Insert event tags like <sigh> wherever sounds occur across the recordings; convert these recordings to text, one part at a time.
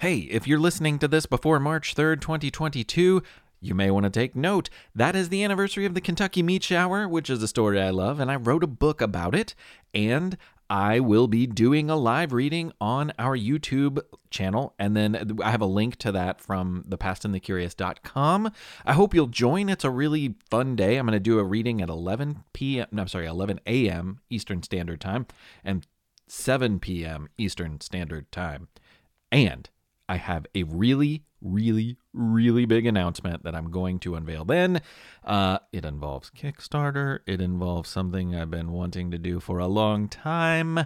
Hey, if you're listening to this before March 3rd, 2022, you may want to take note. That is the anniversary of the Kentucky Meat Shower, which is a story I love, and I wrote a book about it. And I will be doing a live reading on our YouTube channel, and then I have a link to that from thepastandthecurious.com. I hope you'll join. It's a really fun day. I'm going to do a reading at 11 p.m. No, I'm sorry, 11 a.m. Eastern Standard Time and 7 p.m. Eastern Standard Time. And I have a really, really, really big announcement that I'm going to unveil then. Uh, it involves Kickstarter, it involves something I've been wanting to do for a long time.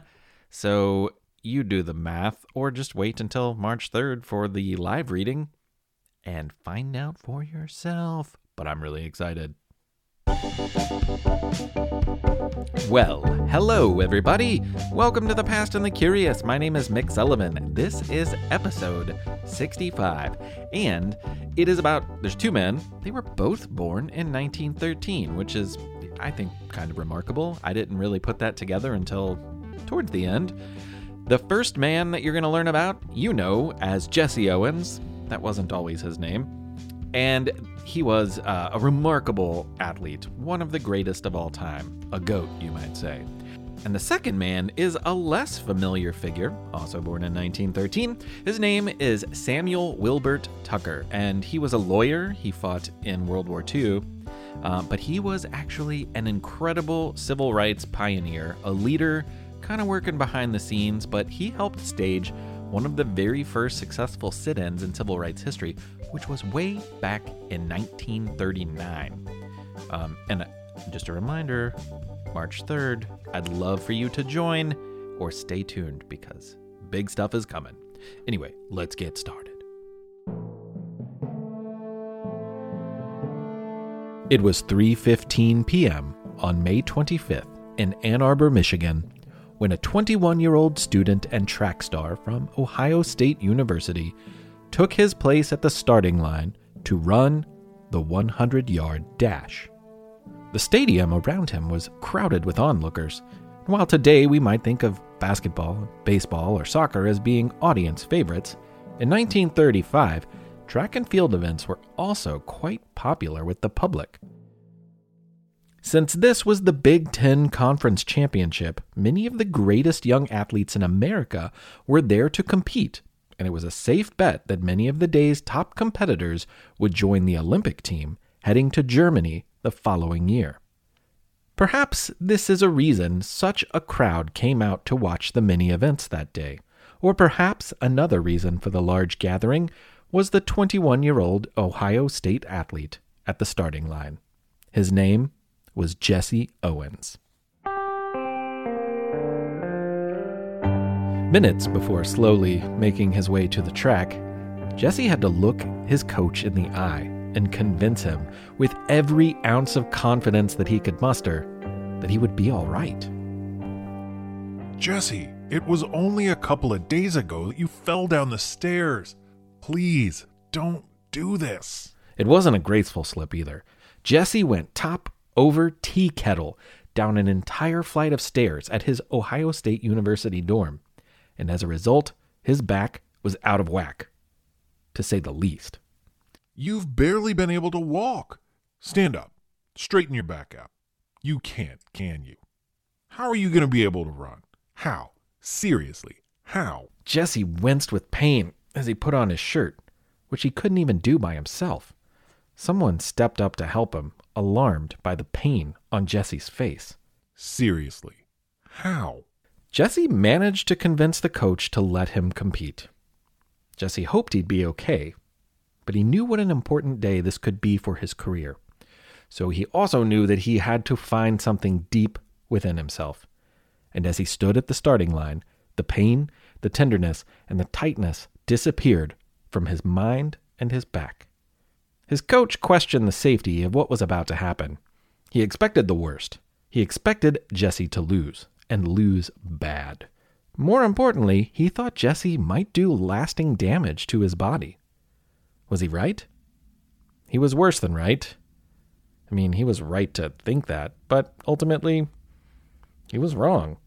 So you do the math, or just wait until March 3rd for the live reading and find out for yourself. But I'm really excited. Well, hello everybody. Welcome to the Past and the Curious. My name is Mick Sullivan. This is episode 65, and it is about there's two men. They were both born in 1913, which is I think kind of remarkable. I didn't really put that together until towards the end. The first man that you're going to learn about, you know as Jesse Owens. That wasn't always his name. And he was uh, a remarkable athlete, one of the greatest of all time, a goat, you might say. And the second man is a less familiar figure, also born in 1913. His name is Samuel Wilbert Tucker, and he was a lawyer. He fought in World War II, uh, but he was actually an incredible civil rights pioneer, a leader, kind of working behind the scenes, but he helped stage one of the very first successful sit ins in civil rights history, which was way back in 1939. Um, and just a reminder March 3rd, I'd love for you to join or stay tuned because big stuff is coming. Anyway, let's get started. It was 3:15 p.m. on May 25th in Ann Arbor, Michigan, when a 21 year old student and track star from Ohio State University took his place at the starting line to run the 100 yard dash. The stadium around him was crowded with onlookers. While today we might think of basketball, baseball, or soccer as being audience favorites, in 1935, track and field events were also quite popular with the public. Since this was the Big Ten Conference Championship, many of the greatest young athletes in America were there to compete, and it was a safe bet that many of the day's top competitors would join the Olympic team heading to Germany the following year. Perhaps this is a reason such a crowd came out to watch the many events that day, or perhaps another reason for the large gathering was the 21 year old Ohio State athlete at the starting line. His name was Jesse Owens. Minutes before slowly making his way to the track, Jesse had to look his coach in the eye and convince him, with every ounce of confidence that he could muster, that he would be all right. Jesse, it was only a couple of days ago that you fell down the stairs. Please, don't do this. It wasn't a graceful slip either. Jesse went top over tea kettle down an entire flight of stairs at his Ohio State University dorm, and as a result, his back was out of whack, to say the least. You've barely been able to walk. Stand up. Straighten your back out. You can't, can you? How are you going to be able to run? How? Seriously, how? Jesse winced with pain as he put on his shirt, which he couldn't even do by himself. Someone stepped up to help him, alarmed by the pain on Jesse's face. Seriously, how? Jesse managed to convince the coach to let him compete. Jesse hoped he'd be okay, but he knew what an important day this could be for his career. So he also knew that he had to find something deep within himself. And as he stood at the starting line, the pain, the tenderness, and the tightness disappeared from his mind and his back. His coach questioned the safety of what was about to happen. He expected the worst. He expected Jesse to lose, and lose bad. More importantly, he thought Jesse might do lasting damage to his body. Was he right? He was worse than right. I mean, he was right to think that, but ultimately, he was wrong.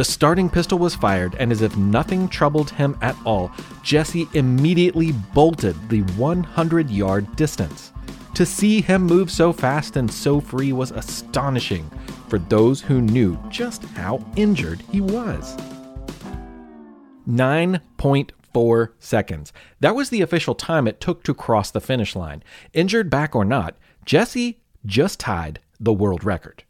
The starting pistol was fired, and as if nothing troubled him at all, Jesse immediately bolted the 100 yard distance. To see him move so fast and so free was astonishing for those who knew just how injured he was. 9.4 seconds. That was the official time it took to cross the finish line. Injured back or not, Jesse just tied the world record.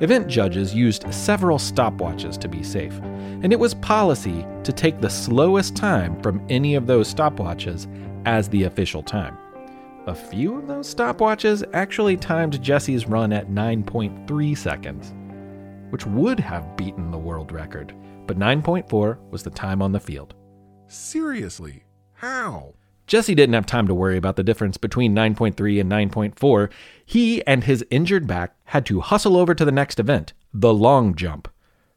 Event judges used several stopwatches to be safe, and it was policy to take the slowest time from any of those stopwatches as the official time. A few of those stopwatches actually timed Jesse's run at 9.3 seconds, which would have beaten the world record, but 9.4 was the time on the field. Seriously, how? Jesse didn't have time to worry about the difference between 9.3 and 9.4. He and his injured back had to hustle over to the next event, the long jump,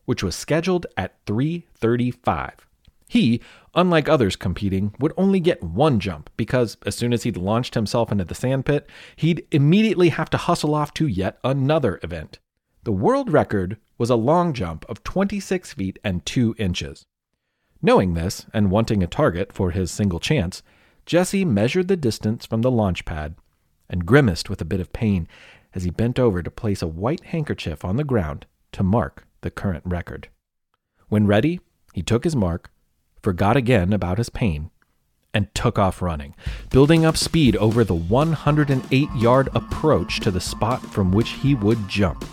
which was scheduled at 3:35. He, unlike others competing, would only get one jump because as soon as he'd launched himself into the sandpit, he'd immediately have to hustle off to yet another event. The world record was a long jump of 26 feet and 2 inches. Knowing this and wanting a target for his single chance, Jesse measured the distance from the launch pad and grimaced with a bit of pain as he bent over to place a white handkerchief on the ground to mark the current record. When ready, he took his mark, forgot again about his pain, and took off running, building up speed over the 108 yard approach to the spot from which he would jump.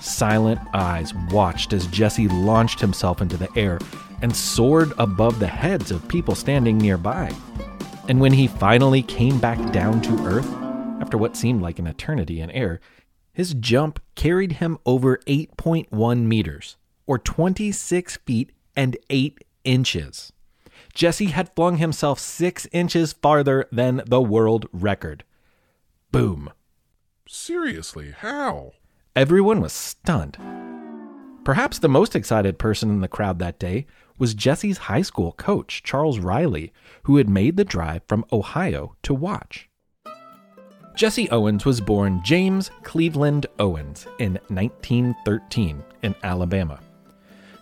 Silent eyes watched as Jesse launched himself into the air and soared above the heads of people standing nearby. And when he finally came back down to Earth, after what seemed like an eternity in air, his jump carried him over 8.1 meters, or 26 feet and 8 inches. Jesse had flung himself 6 inches farther than the world record. Boom. Seriously, how? Everyone was stunned. Perhaps the most excited person in the crowd that day was Jesse's high school coach, Charles Riley, who had made the drive from Ohio to watch. Jesse Owens was born James Cleveland Owens in 1913 in Alabama.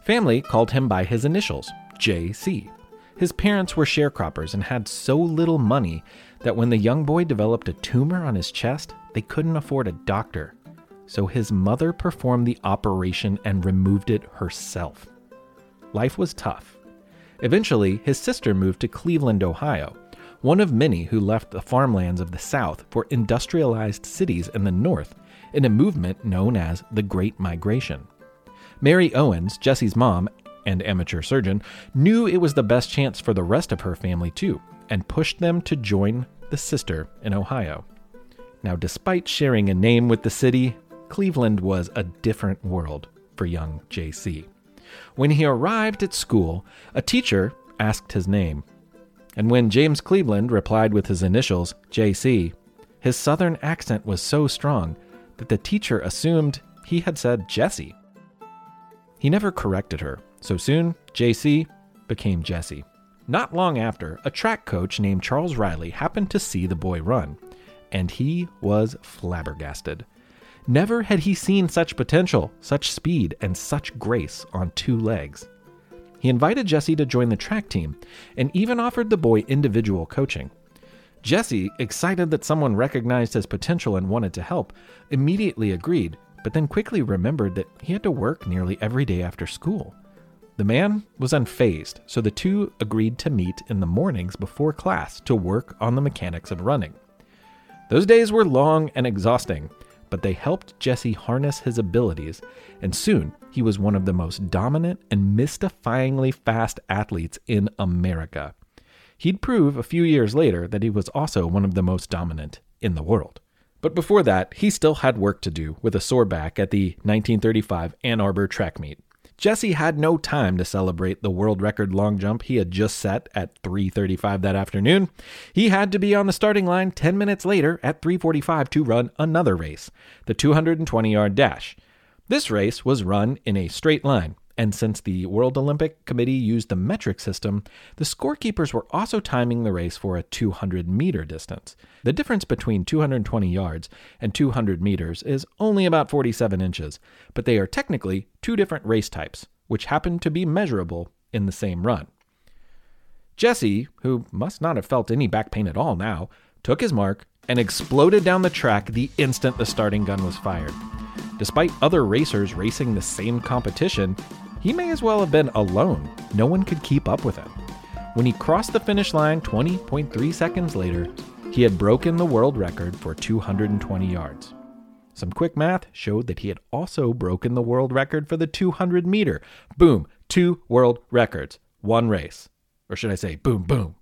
Family called him by his initials, JC. His parents were sharecroppers and had so little money that when the young boy developed a tumor on his chest, they couldn't afford a doctor. So his mother performed the operation and removed it herself. Life was tough. Eventually, his sister moved to Cleveland, Ohio, one of many who left the farmlands of the South for industrialized cities in the North in a movement known as the Great Migration. Mary Owens, Jesse's mom and amateur surgeon, knew it was the best chance for the rest of her family too, and pushed them to join the sister in Ohio. Now, despite sharing a name with the city, Cleveland was a different world for young JC. When he arrived at school, a teacher asked his name. And when James Cleveland replied with his initials, JC, his southern accent was so strong that the teacher assumed he had said Jesse. He never corrected her, so soon JC became Jesse. Not long after, a track coach named Charles Riley happened to see the boy run, and he was flabbergasted. Never had he seen such potential, such speed, and such grace on two legs. He invited Jesse to join the track team and even offered the boy individual coaching. Jesse, excited that someone recognized his potential and wanted to help, immediately agreed, but then quickly remembered that he had to work nearly every day after school. The man was unfazed, so the two agreed to meet in the mornings before class to work on the mechanics of running. Those days were long and exhausting, but they helped Jesse harness his abilities, and soon he was one of the most dominant and mystifyingly fast athletes in America. He'd prove a few years later that he was also one of the most dominant in the world. But before that, he still had work to do with a sore back at the 1935 Ann Arbor track meet. Jesse had no time to celebrate the world record long jump he had just set at 3:35 that afternoon. He had to be on the starting line 10 minutes later at 3:45 to run another race, the 220-yard dash. This race was run in a straight line, And since the World Olympic Committee used the metric system, the scorekeepers were also timing the race for a 200 meter distance. The difference between 220 yards and 200 meters is only about 47 inches, but they are technically two different race types, which happen to be measurable in the same run. Jesse, who must not have felt any back pain at all now, took his mark and exploded down the track the instant the starting gun was fired. Despite other racers racing the same competition, he may as well have been alone. No one could keep up with him. When he crossed the finish line 20.3 seconds later, he had broken the world record for 220 yards. Some quick math showed that he had also broken the world record for the 200 meter. Boom, two world records, one race. Or should I say, boom, boom.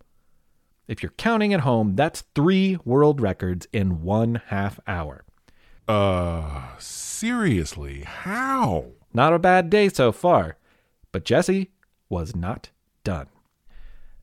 If you're counting at home, that's three world records in one half hour. Uh, seriously, how? Not a bad day so far. But Jesse was not done.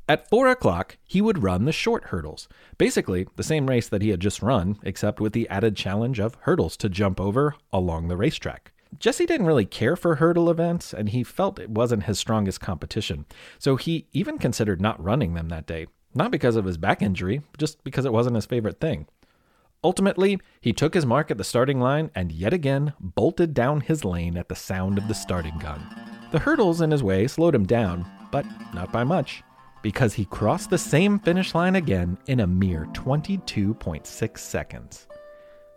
At 4 o'clock, he would run the short hurdles. Basically, the same race that he had just run, except with the added challenge of hurdles to jump over along the racetrack. Jesse didn't really care for hurdle events, and he felt it wasn't his strongest competition. So he even considered not running them that day. Not because of his back injury, just because it wasn't his favorite thing. Ultimately, he took his mark at the starting line and yet again bolted down his lane at the sound of the starting gun. The hurdles in his way slowed him down, but not by much, because he crossed the same finish line again in a mere 22.6 seconds.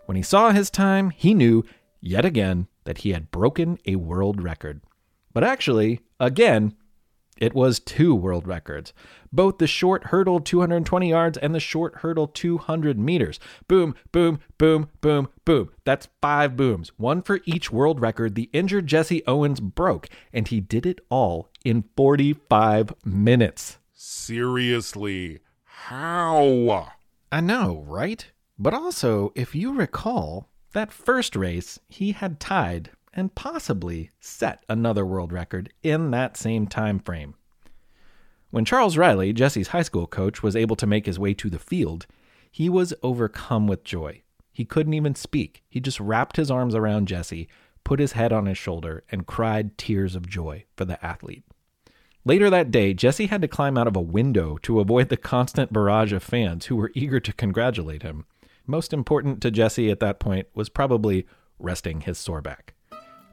When he saw his time, he knew, yet again, that he had broken a world record. But actually, again, it was two world records, both the short hurdle 220 yards and the short hurdle 200 meters. Boom, boom, boom, boom, boom. That's five booms, one for each world record the injured Jesse Owens broke, and he did it all in 45 minutes. Seriously, how? I know, right? But also, if you recall, that first race he had tied and possibly set another world record in that same time frame. When Charles Riley, Jesse's high school coach, was able to make his way to the field, he was overcome with joy. He couldn't even speak. He just wrapped his arms around Jesse, put his head on his shoulder, and cried tears of joy for the athlete. Later that day, Jesse had to climb out of a window to avoid the constant barrage of fans who were eager to congratulate him. Most important to Jesse at that point was probably resting his sore back.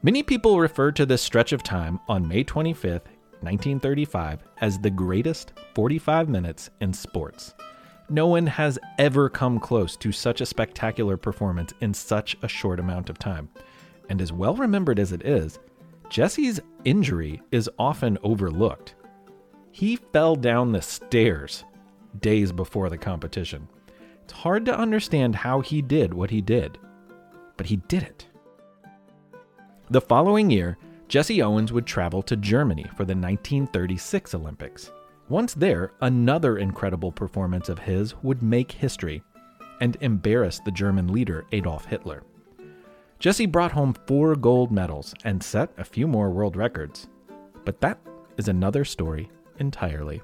Many people refer to this stretch of time on May 25th, 1935, as the greatest 45 minutes in sports. No one has ever come close to such a spectacular performance in such a short amount of time. And as well remembered as it is, Jesse's injury is often overlooked. He fell down the stairs days before the competition. It's hard to understand how he did what he did, but he did it. The following year, Jesse Owens would travel to Germany for the 1936 Olympics. Once there, another incredible performance of his would make history and embarrass the German leader Adolf Hitler. Jesse brought home four gold medals and set a few more world records. But that is another story entirely.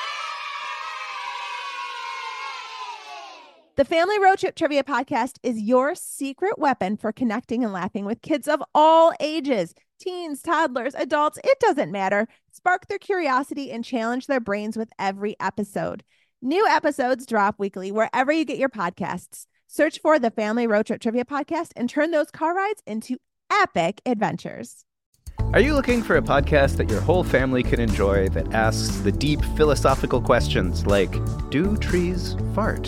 The Family Road Trip Trivia Podcast is your secret weapon for connecting and laughing with kids of all ages teens, toddlers, adults, it doesn't matter. Spark their curiosity and challenge their brains with every episode. New episodes drop weekly wherever you get your podcasts. Search for the Family Road Trip Trivia Podcast and turn those car rides into epic adventures. Are you looking for a podcast that your whole family can enjoy that asks the deep philosophical questions like Do trees fart?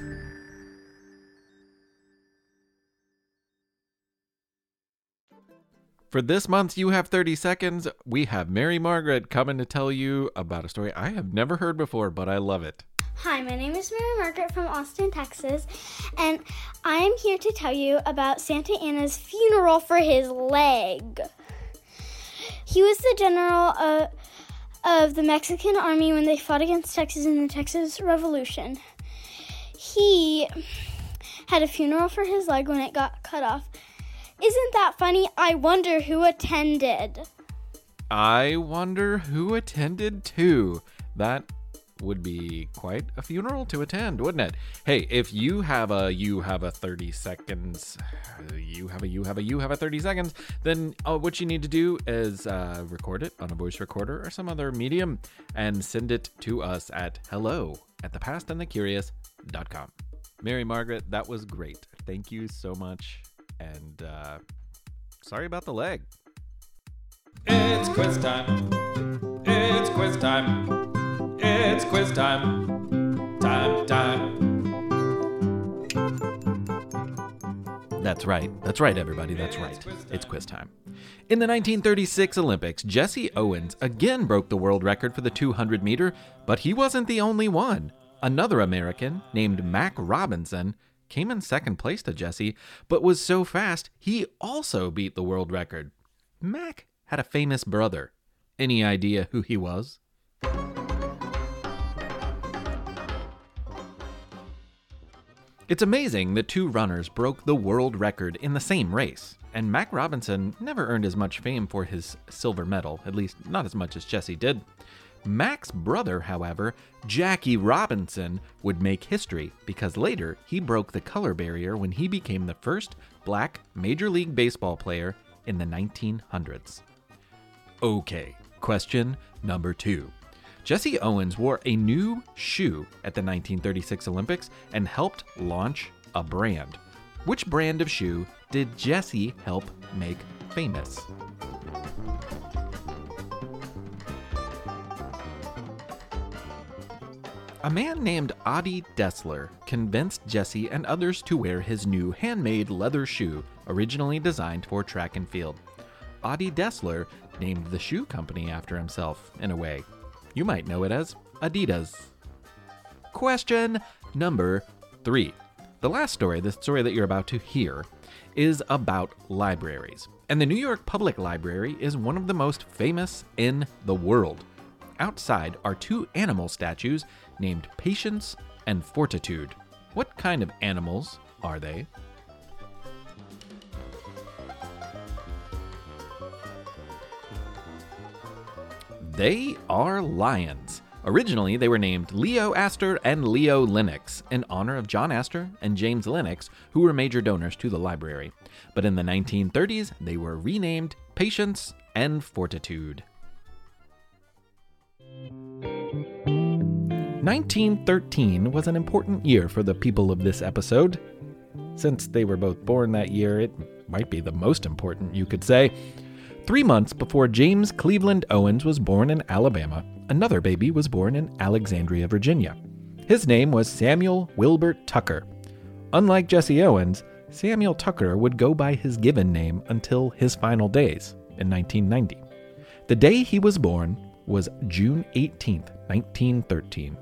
For this month's You Have 30 Seconds, we have Mary Margaret coming to tell you about a story I have never heard before, but I love it. Hi, my name is Mary Margaret from Austin, Texas, and I am here to tell you about Santa Anna's funeral for his leg. He was the general uh, of the Mexican army when they fought against Texas in the Texas Revolution. He had a funeral for his leg when it got cut off. Isn't that funny? I wonder who attended. I wonder who attended too. That would be quite a funeral to attend, wouldn't it? Hey, if you have a you have a 30 seconds, you have a you have a you have a 30 seconds, then uh, what you need to do is uh, record it on a voice recorder or some other medium and send it to us at hello at thepastandthecurious.com. Mary Margaret, that was great. Thank you so much. And uh, sorry about the leg. It's quiz time. It's quiz time. It's quiz time. Time, time. That's right. That's right, everybody. That's right. It's quiz time. In the 1936 Olympics, Jesse Owens again broke the world record for the 200 meter, but he wasn't the only one. Another American, named Mac Robinson, came in second place to Jesse, but was so fast he also beat the world record. Mac had a famous brother. Any idea who he was? It's amazing that two runners broke the world record in the same race, and Mac Robinson never earned as much fame for his silver medal, at least not as much as Jesse did. Mac's brother, however, Jackie Robinson, would make history because later he broke the color barrier when he became the first black Major League Baseball player in the 1900s. Okay, question number two. Jesse Owens wore a new shoe at the 1936 Olympics and helped launch a brand. Which brand of shoe did Jesse help make famous? A man named Adi Dassler convinced Jesse and others to wear his new handmade leather shoe, originally designed for track and field. Adi Dassler named the shoe company after himself, in a way. You might know it as Adidas. Question number three. The last story, the story that you're about to hear, is about libraries. And the New York Public Library is one of the most famous in the world. Outside are two animal statues named Patience and Fortitude. What kind of animals are they? They are lions. Originally, they were named Leo Astor and Leo Lennox in honor of John Astor and James Lennox, who were major donors to the library. But in the 1930s, they were renamed Patience and Fortitude. 1913 was an important year for the people of this episode. Since they were both born that year, it might be the most important, you could say. Three months before James Cleveland Owens was born in Alabama, another baby was born in Alexandria, Virginia. His name was Samuel Wilbert Tucker. Unlike Jesse Owens, Samuel Tucker would go by his given name until his final days in 1990. The day he was born was June 18, 1913.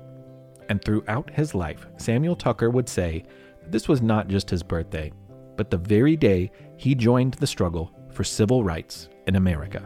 And throughout his life, Samuel Tucker would say that this was not just his birthday, but the very day he joined the struggle for civil rights in America.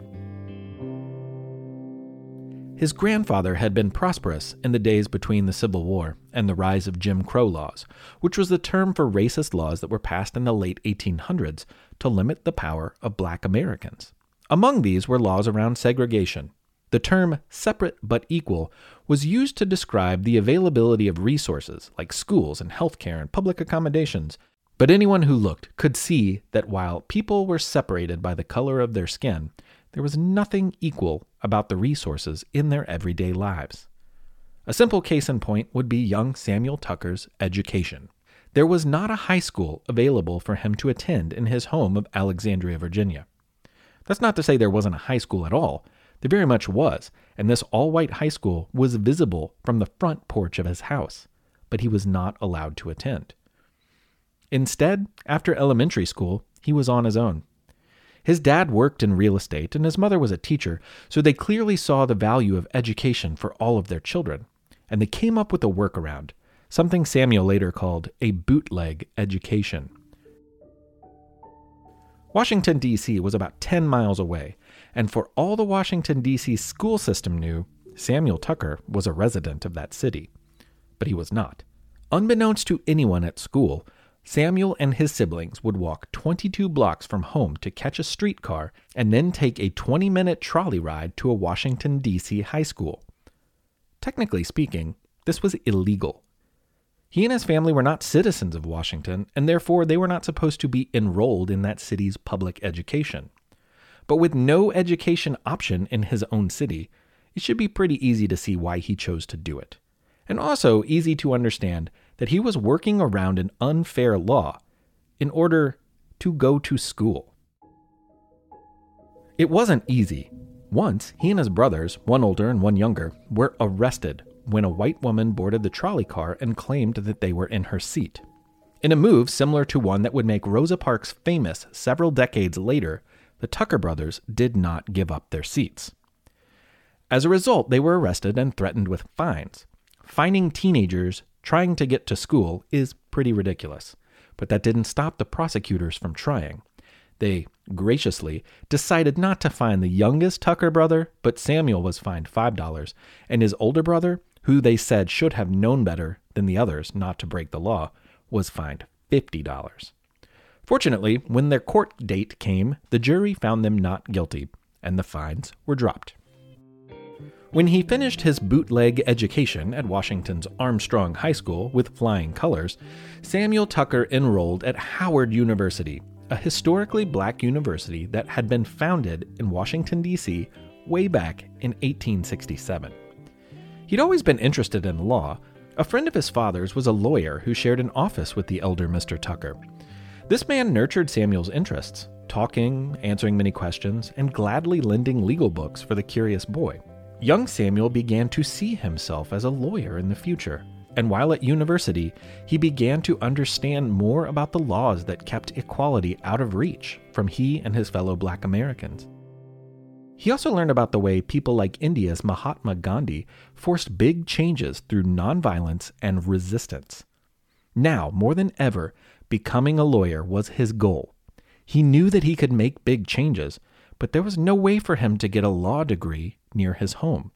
His grandfather had been prosperous in the days between the Civil War and the rise of Jim Crow laws, which was the term for racist laws that were passed in the late 1800s to limit the power of black Americans. Among these were laws around segregation. The term separate but equal was used to describe the availability of resources like schools and healthcare and public accommodations but anyone who looked could see that while people were separated by the color of their skin, there was nothing equal about the resources in their everyday lives. A simple case in point would be young Samuel Tucker's education. There was not a high school available for him to attend in his home of Alexandria, Virginia. That's not to say there wasn't a high school at all. There very much was, and this all white high school was visible from the front porch of his house, but he was not allowed to attend. Instead, after elementary school, he was on his own. His dad worked in real estate and his mother was a teacher, so they clearly saw the value of education for all of their children. And they came up with a workaround, something Samuel later called a bootleg education. Washington, D.C. was about 10 miles away, and for all the Washington, D.C. school system knew, Samuel Tucker was a resident of that city. But he was not. Unbeknownst to anyone at school, Samuel and his siblings would walk 22 blocks from home to catch a streetcar and then take a 20 minute trolley ride to a Washington, D.C. high school. Technically speaking, this was illegal. He and his family were not citizens of Washington, and therefore they were not supposed to be enrolled in that city's public education. But with no education option in his own city, it should be pretty easy to see why he chose to do it. And also easy to understand that he was working around an unfair law in order to go to school. It wasn't easy. Once, he and his brothers, one older and one younger, were arrested when a white woman boarded the trolley car and claimed that they were in her seat. In a move similar to one that would make Rosa Parks famous several decades later, the Tucker brothers did not give up their seats. As a result, they were arrested and threatened with fines. Fining teenagers trying to get to school is pretty ridiculous, but that didn't stop the prosecutors from trying. They graciously decided not to fine the youngest Tucker brother, but Samuel was fined $5, and his older brother, who they said should have known better than the others not to break the law, was fined $50. Fortunately, when their court date came, the jury found them not guilty, and the fines were dropped. When he finished his bootleg education at Washington's Armstrong High School with flying colors, Samuel Tucker enrolled at Howard University, a historically black university that had been founded in Washington, D.C. way back in 1867. He'd always been interested in law. A friend of his father's was a lawyer who shared an office with the elder Mr. Tucker. This man nurtured Samuel's interests, talking, answering many questions, and gladly lending legal books for the curious boy. Young Samuel began to see himself as a lawyer in the future, and while at university, he began to understand more about the laws that kept equality out of reach from he and his fellow black Americans. He also learned about the way people like India's Mahatma Gandhi forced big changes through nonviolence and resistance. Now, more than ever, becoming a lawyer was his goal. He knew that he could make big changes, but there was no way for him to get a law degree near his home.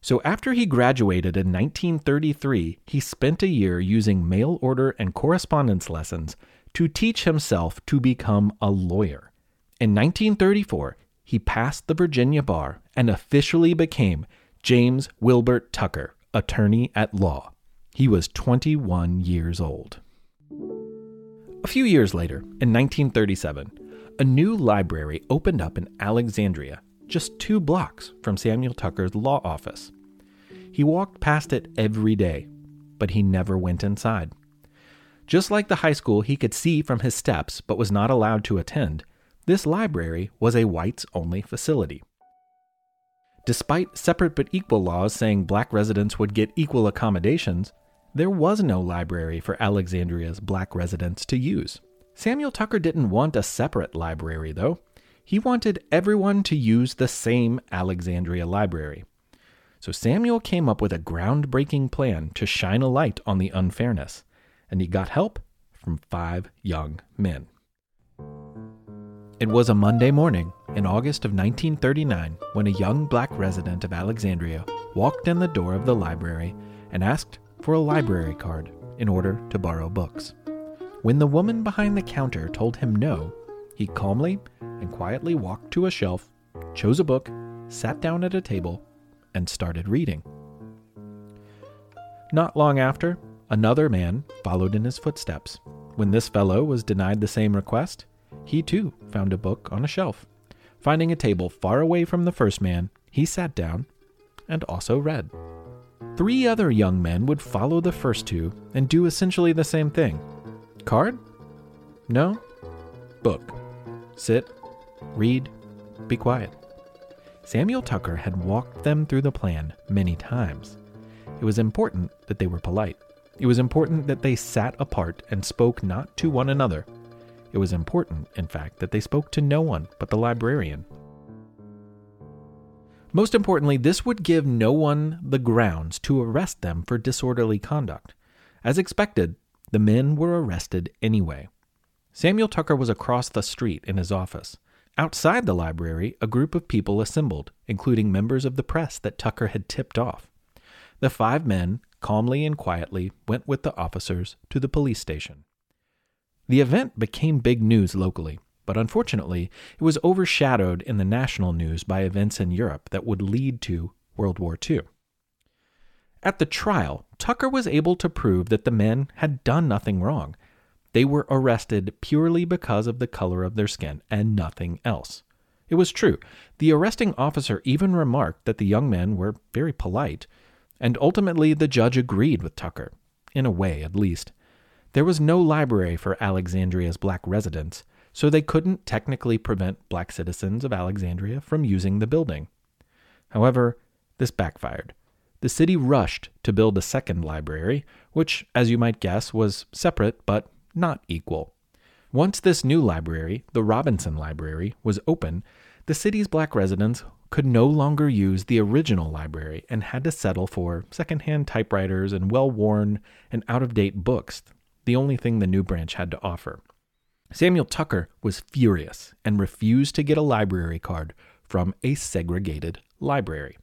So after he graduated in 1933, he spent a year using mail order and correspondence lessons to teach himself to become a lawyer. In 1934, he passed the Virginia bar and officially became James Wilbert Tucker, attorney at law. He was 21 years old. A few years later, in 1937, a new library opened up in Alexandria, just two blocks from Samuel Tucker's law office. He walked past it every day, but he never went inside. Just like the high school he could see from his steps but was not allowed to attend, this library was a whites only facility. Despite separate but equal laws saying black residents would get equal accommodations, there was no library for Alexandria's black residents to use. Samuel Tucker didn't want a separate library, though. He wanted everyone to use the same Alexandria library. So Samuel came up with a groundbreaking plan to shine a light on the unfairness, and he got help from five young men. It was a Monday morning in August of 1939 when a young black resident of Alexandria walked in the door of the library and asked for a library card in order to borrow books. When the woman behind the counter told him no, he calmly and quietly walked to a shelf, chose a book, sat down at a table, and started reading. Not long after, another man followed in his footsteps. When this fellow was denied the same request, he too found a book on a shelf. Finding a table far away from the first man, he sat down and also read. Three other young men would follow the first two and do essentially the same thing. Card? No? Book. Sit, read, be quiet. Samuel Tucker had walked them through the plan many times. It was important that they were polite. It was important that they sat apart and spoke not to one another. It was important, in fact, that they spoke to no one but the librarian. Most importantly, this would give no one the grounds to arrest them for disorderly conduct. As expected, the men were arrested anyway. Samuel Tucker was across the street in his office. Outside the library, a group of people assembled, including members of the press that Tucker had tipped off. The five men, calmly and quietly, went with the officers to the police station. The event became big news locally but unfortunately, it was overshadowed in the national news by events in Europe that would lead to World War II. At the trial, Tucker was able to prove that the men had done nothing wrong. They were arrested purely because of the color of their skin and nothing else. It was true. The arresting officer even remarked that the young men were very polite, and ultimately the judge agreed with Tucker, in a way at least. There was no library for Alexandria's black residents, so they couldn't technically prevent black citizens of Alexandria from using the building. However, this backfired. The city rushed to build a second library, which, as you might guess, was separate but not equal. Once this new library, the Robinson Library, was open, the city's black residents could no longer use the original library and had to settle for secondhand typewriters and well worn and out of date books, the only thing the new branch had to offer. Samuel Tucker was furious and refused to get a library card from a segregated library.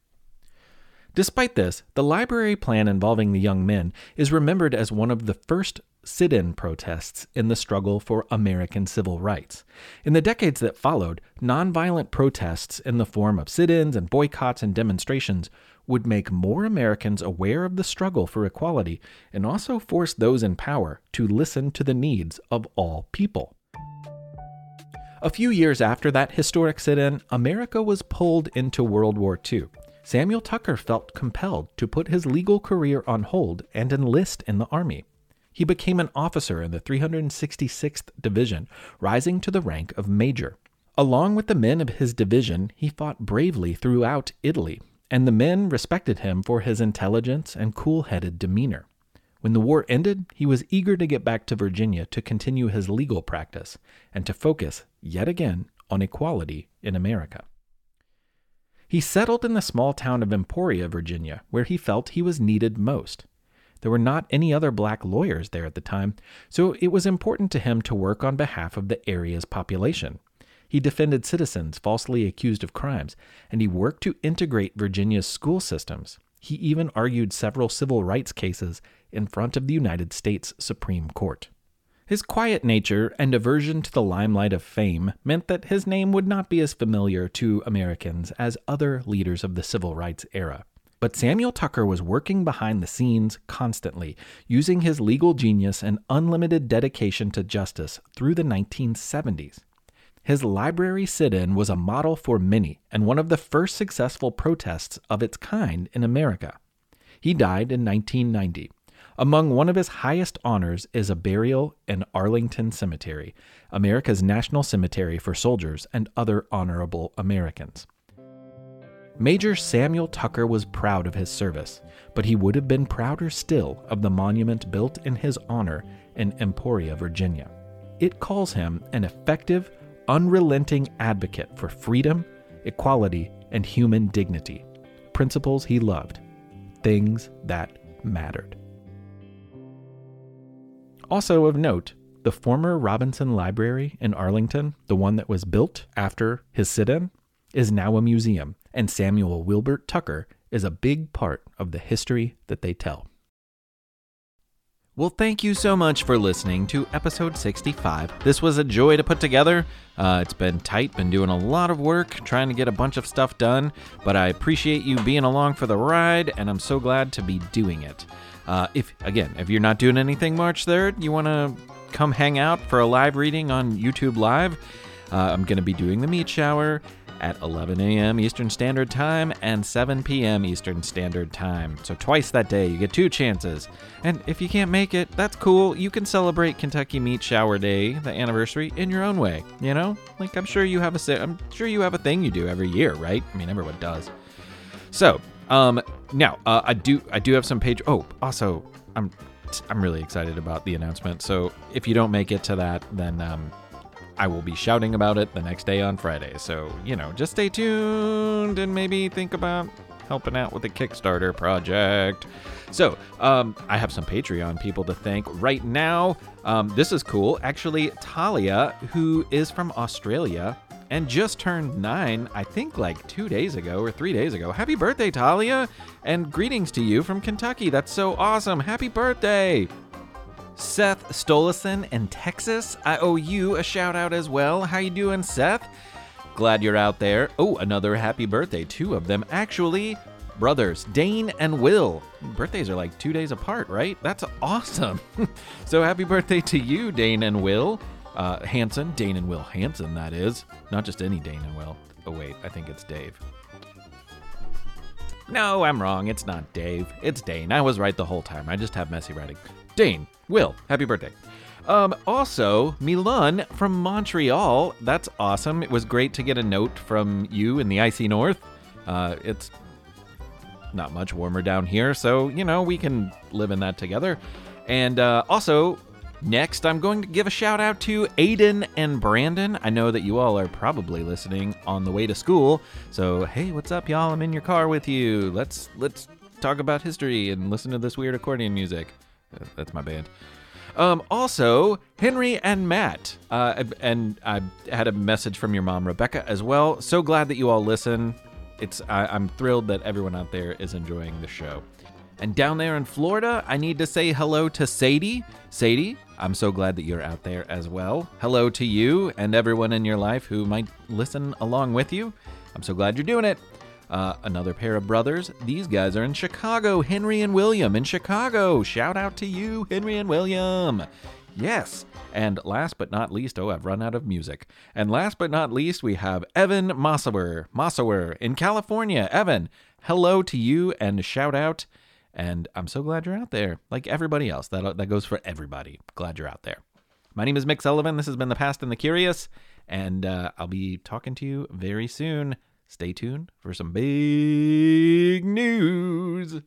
Despite this, the library plan involving the young men is remembered as one of the first sit in protests in the struggle for American civil rights. In the decades that followed, nonviolent protests in the form of sit ins and boycotts and demonstrations would make more Americans aware of the struggle for equality and also force those in power to listen to the needs of all people. A few years after that historic sit in, America was pulled into World War II. Samuel Tucker felt compelled to put his legal career on hold and enlist in the Army. He became an officer in the 366th Division, rising to the rank of major. Along with the men of his division, he fought bravely throughout Italy, and the men respected him for his intelligence and cool headed demeanor. When the war ended, he was eager to get back to Virginia to continue his legal practice and to focus, yet again, on equality in America. He settled in the small town of Emporia, Virginia, where he felt he was needed most. There were not any other black lawyers there at the time, so it was important to him to work on behalf of the area's population. He defended citizens falsely accused of crimes, and he worked to integrate Virginia's school systems. He even argued several civil rights cases in front of the United States Supreme Court. His quiet nature and aversion to the limelight of fame meant that his name would not be as familiar to Americans as other leaders of the civil rights era. But Samuel Tucker was working behind the scenes constantly, using his legal genius and unlimited dedication to justice through the 1970s. His library sit in was a model for many and one of the first successful protests of its kind in America. He died in 1990. Among one of his highest honors is a burial in Arlington Cemetery, America's national cemetery for soldiers and other honorable Americans. Major Samuel Tucker was proud of his service, but he would have been prouder still of the monument built in his honor in Emporia, Virginia. It calls him an effective, unrelenting advocate for freedom, equality, and human dignity, principles he loved, things that mattered. Also of note, the former Robinson Library in Arlington, the one that was built after his sit in, is now a museum, and Samuel Wilbert Tucker is a big part of the history that they tell. Well, thank you so much for listening to episode 65. This was a joy to put together. Uh, it's been tight, been doing a lot of work, trying to get a bunch of stuff done, but I appreciate you being along for the ride, and I'm so glad to be doing it. Uh, if, again, if you're not doing anything March 3rd, you want to come hang out for a live reading on YouTube Live, uh, I'm going to be doing the meat shower at 11 a.m. Eastern Standard Time and 7 p.m. Eastern Standard Time. So twice that day, you get two chances. And if you can't make it, that's cool. You can celebrate Kentucky Meat Shower Day, the anniversary, in your own way. You know, like I'm sure you have a I'm sure you have a thing you do every year, right? I mean, everyone does. So, um, now uh, I do I do have some page. Oh, also, I'm I'm really excited about the announcement. So if you don't make it to that, then um, I will be shouting about it the next day on Friday. So, you know, just stay tuned and maybe think about helping out with the Kickstarter project. So, um, I have some Patreon people to thank right now. Um, this is cool. Actually, Talia, who is from Australia and just turned nine, I think like two days ago or three days ago. Happy birthday, Talia! And greetings to you from Kentucky. That's so awesome. Happy birthday! Seth Stolison in Texas. I owe you a shout out as well. How you doing, Seth? Glad you're out there. Oh, another happy birthday. Two of them actually. Brothers, Dane and Will. Birthdays are like two days apart, right? That's awesome. <laughs> so happy birthday to you, Dane and Will. Uh, Hanson, Dane and Will Hanson, that is. Not just any Dane and Will. Oh, wait, I think it's Dave. No, I'm wrong. It's not Dave. It's Dane. I was right the whole time. I just have messy writing. Dane, Will, happy birthday. Um, also, Milan from Montreal. That's awesome. It was great to get a note from you in the icy north. Uh, it's not much warmer down here, so, you know, we can live in that together. And uh, also, next, I'm going to give a shout out to Aiden and Brandon. I know that you all are probably listening on the way to school. So, hey, what's up, y'all? I'm in your car with you. Let's let's talk about history and listen to this weird accordion music. That's my band. Um, also, Henry and Matt. Uh, and I had a message from your mom, Rebecca, as well. So glad that you all listen. It's I, I'm thrilled that everyone out there is enjoying the show. And down there in Florida, I need to say hello to Sadie. Sadie, I'm so glad that you're out there as well. Hello to you and everyone in your life who might listen along with you. I'm so glad you're doing it. Uh, another pair of brothers. These guys are in Chicago. Henry and William in Chicago. Shout out to you, Henry and William. Yes. And last but not least, oh, I've run out of music. And last but not least, we have Evan Mossower, Mossower in California. Evan, hello to you and shout out. And I'm so glad you're out there, like everybody else. That, that goes for everybody. Glad you're out there. My name is Mick Sullivan. This has been The Past and the Curious. And uh, I'll be talking to you very soon. Stay tuned for some big news.